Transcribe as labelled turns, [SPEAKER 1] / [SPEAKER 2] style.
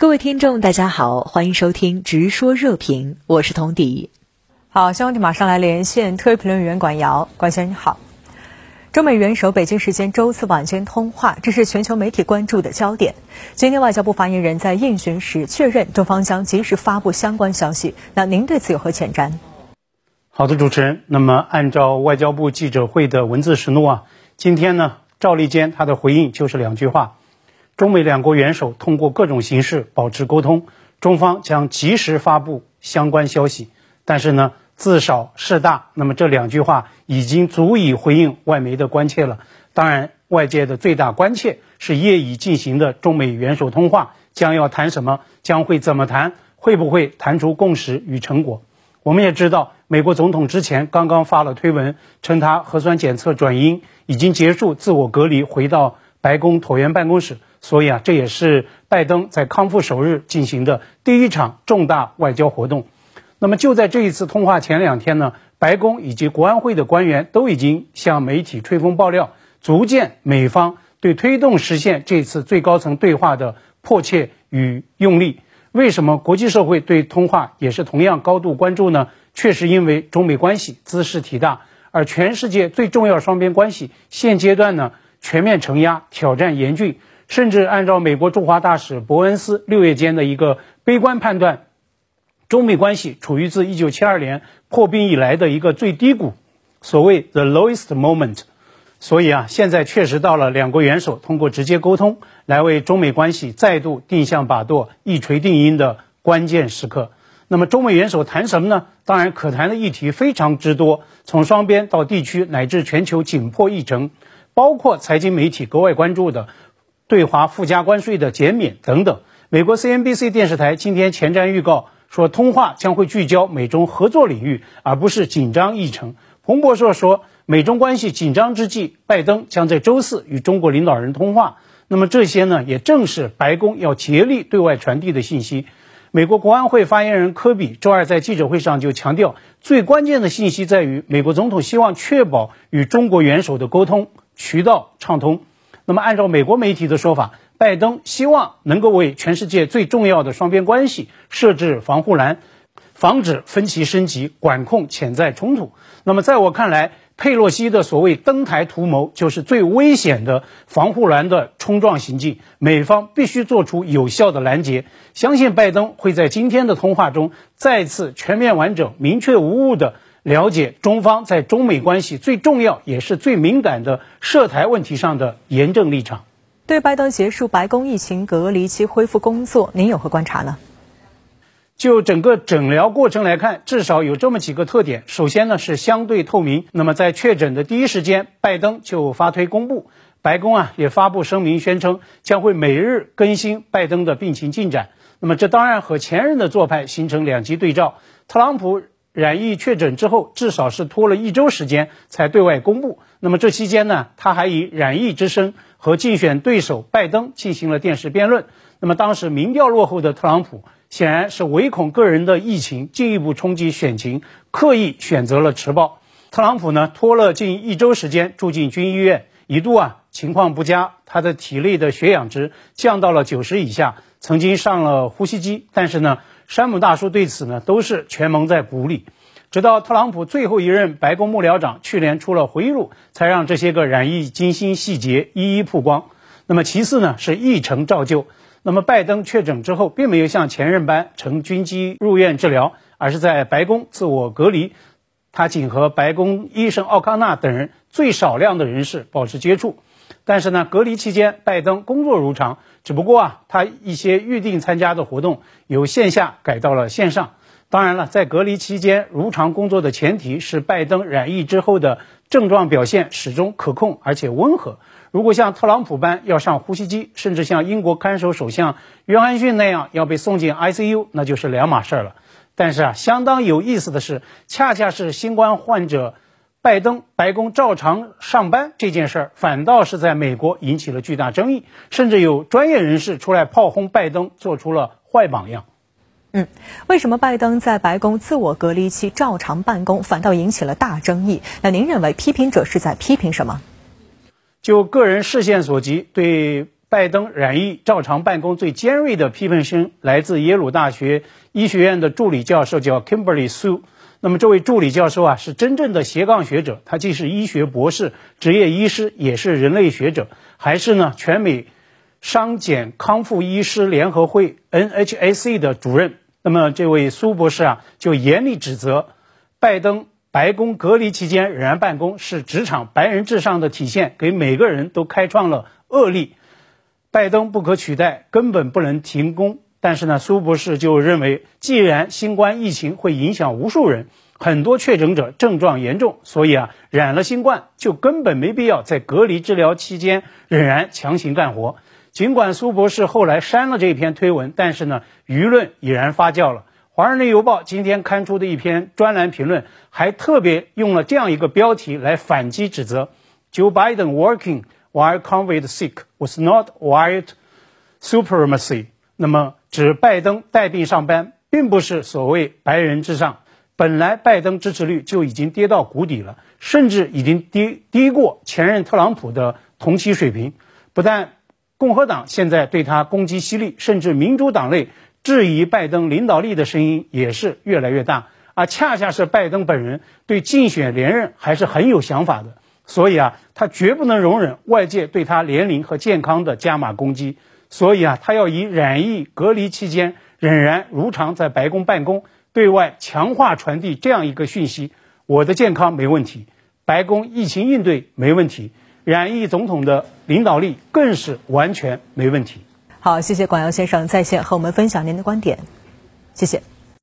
[SPEAKER 1] 各位听众，大家好，欢迎收听《直说热评》，我是童迪。
[SPEAKER 2] 好，新闻题马上来连线特约评论员管瑶，管先生好。中美元首北京时间周四晚间通话，这是全球媒体关注的焦点。今天外交部发言人在应询时确认，中方将及时发布相关消息。那您对此有何前瞻？
[SPEAKER 3] 好的，主持人。那么按照外交部记者会的文字实录啊，今天呢，赵立坚他的回应就是两句话。中美两国元首通过各种形式保持沟通，中方将及时发布相关消息。但是呢，自少事大，那么这两句话已经足以回应外媒的关切了。当然，外界的最大关切是夜已进行的中美元首通话将要谈什么，将会怎么谈，会不会谈出共识与成果。我们也知道，美国总统之前刚刚发了推文，称他核酸检测转阴，已经结束自我隔离，回到白宫椭圆办公室。所以啊，这也是拜登在康复首日进行的第一场重大外交活动。那么就在这一次通话前两天呢，白宫以及国安会的官员都已经向媒体吹风爆料，足见美方对推动实现这次最高层对话的迫切与用力。为什么国际社会对通话也是同样高度关注呢？确实因为中美关系兹事体大，而全世界最重要双边关系现阶段呢全面承压，挑战严峻。甚至按照美国驻华大使伯恩斯六月间的一个悲观判断，中美关系处于自一九七二年破冰以来的一个最低谷，所谓 the lowest moment。所以啊，现在确实到了两国元首通过直接沟通来为中美关系再度定向把舵、一锤定音的关键时刻。那么，中美元首谈什么呢？当然，可谈的议题非常之多，从双边到地区乃至全球紧迫议程，包括财经媒体格外关注的。对华附加关税的减免等等，美国 CNBC 电视台今天前瞻预告说，通话将会聚焦美中合作领域，而不是紧张议程。彭博社说，美中关系紧张之际，拜登将在周四与中国领导人通话。那么这些呢，也正是白宫要竭力对外传递的信息。美国国安会发言人科比周二在记者会上就强调，最关键的信息在于，美国总统希望确保与中国元首的沟通渠道畅通。那么，按照美国媒体的说法，拜登希望能够为全世界最重要的双边关系设置防护栏，防止分歧升级，管控潜在冲突。那么，在我看来，佩洛西的所谓登台图谋就是最危险的防护栏的冲撞行径，美方必须做出有效的拦截。相信拜登会在今天的通话中再次全面完整、明确无误的。了解中方在中美关系最重要也是最敏感的涉台问题上的严正立场。
[SPEAKER 2] 对拜登结束白宫疫情隔离期恢复工作，您有何观察呢？
[SPEAKER 3] 就整个诊疗过程来看，至少有这么几个特点。首先呢是相对透明。那么在确诊的第一时间，拜登就发推公布，白宫啊也发布声明宣称将会每日更新拜登的病情进展。那么这当然和前任的做派形成两极对照。特朗普。染疫确诊之后，至少是拖了一周时间才对外公布。那么这期间呢，他还以染疫之声和竞选对手拜登进行了电视辩论。那么当时民调落后的特朗普，显然是唯恐个人的疫情进一步冲击选情，刻意选择了迟报。特朗普呢，拖了近一周时间住进军医院，一度啊情况不佳，他的体内的血氧值降到了九十以下，曾经上了呼吸机，但是呢。山姆大叔对此呢都是全蒙在鼓里，直到特朗普最后一任白宫幕僚长去年出了回忆录，才让这些个染疫精心细节一一曝光。那么其次呢是议程照旧。那么拜登确诊之后，并没有像前任般乘军机入院治疗，而是在白宫自我隔离。他仅和白宫医生奥康纳等人最少量的人士保持接触。但是呢，隔离期间，拜登工作如常，只不过啊，他一些预定参加的活动由线下改到了线上。当然了，在隔离期间如常工作的前提是拜登染疫之后的症状表现始终可控而且温和。如果像特朗普般要上呼吸机，甚至像英国看守首相约翰逊那样要被送进 ICU，那就是两码事儿了。但是啊，相当有意思的是，恰恰是新冠患者。拜登白宫照常上班这件事儿，反倒是在美国引起了巨大争议，甚至有专业人士出来炮轰拜登做出了坏榜样。
[SPEAKER 2] 嗯，为什么拜登在白宫自我隔离期照常办公，反倒引起了大争议？那您认为批评者是在批评什么？
[SPEAKER 3] 就个人视线所及，对拜登染疫照常办公最尖锐的批评声来自耶鲁大学医学院的助理教授，叫 Kimberly Sue。那么这位助理教授啊，是真正的斜杠学者，他既是医学博士、职业医师，也是人类学者，还是呢全美伤减康复医师联合会 NHAC 的主任。那么这位苏博士啊，就严厉指责拜登。白宫隔离期间仍然办公，是职场白人至上的体现，给每个人都开创了恶例。拜登不可取代，根本不能停工。但是呢，苏博士就认为，既然新冠疫情会影响无数人，很多确诊者症状严重，所以啊，染了新冠就根本没必要在隔离治疗期间仍然强行干活。尽管苏博士后来删了这篇推文，但是呢，舆论已然发酵了。《华盛顿邮报》今天刊出的一篇专栏评论，还特别用了这样一个标题来反击指责：“Joe Biden working while COVID sick was not white supremacy。”那么，指拜登带病上班，并不是所谓白人至上。本来拜登支持率就已经跌到谷底了，甚至已经低低过前任特朗普的同期水平。不但共和党现在对他攻击犀利，甚至民主党内。质疑拜登领导力的声音也是越来越大，而恰恰是拜登本人对竞选连任还是很有想法的，所以啊，他绝不能容忍外界对他年龄和健康的加码攻击，所以啊，他要以染疫隔离期间仍然如常在白宫办公，对外强化传递这样一个讯息：我的健康没问题，白宫疫情应对没问题，染疫总统的领导力更是完全没问题。
[SPEAKER 2] 好，谢谢广阳先生在线和我们分享您的观点，谢谢。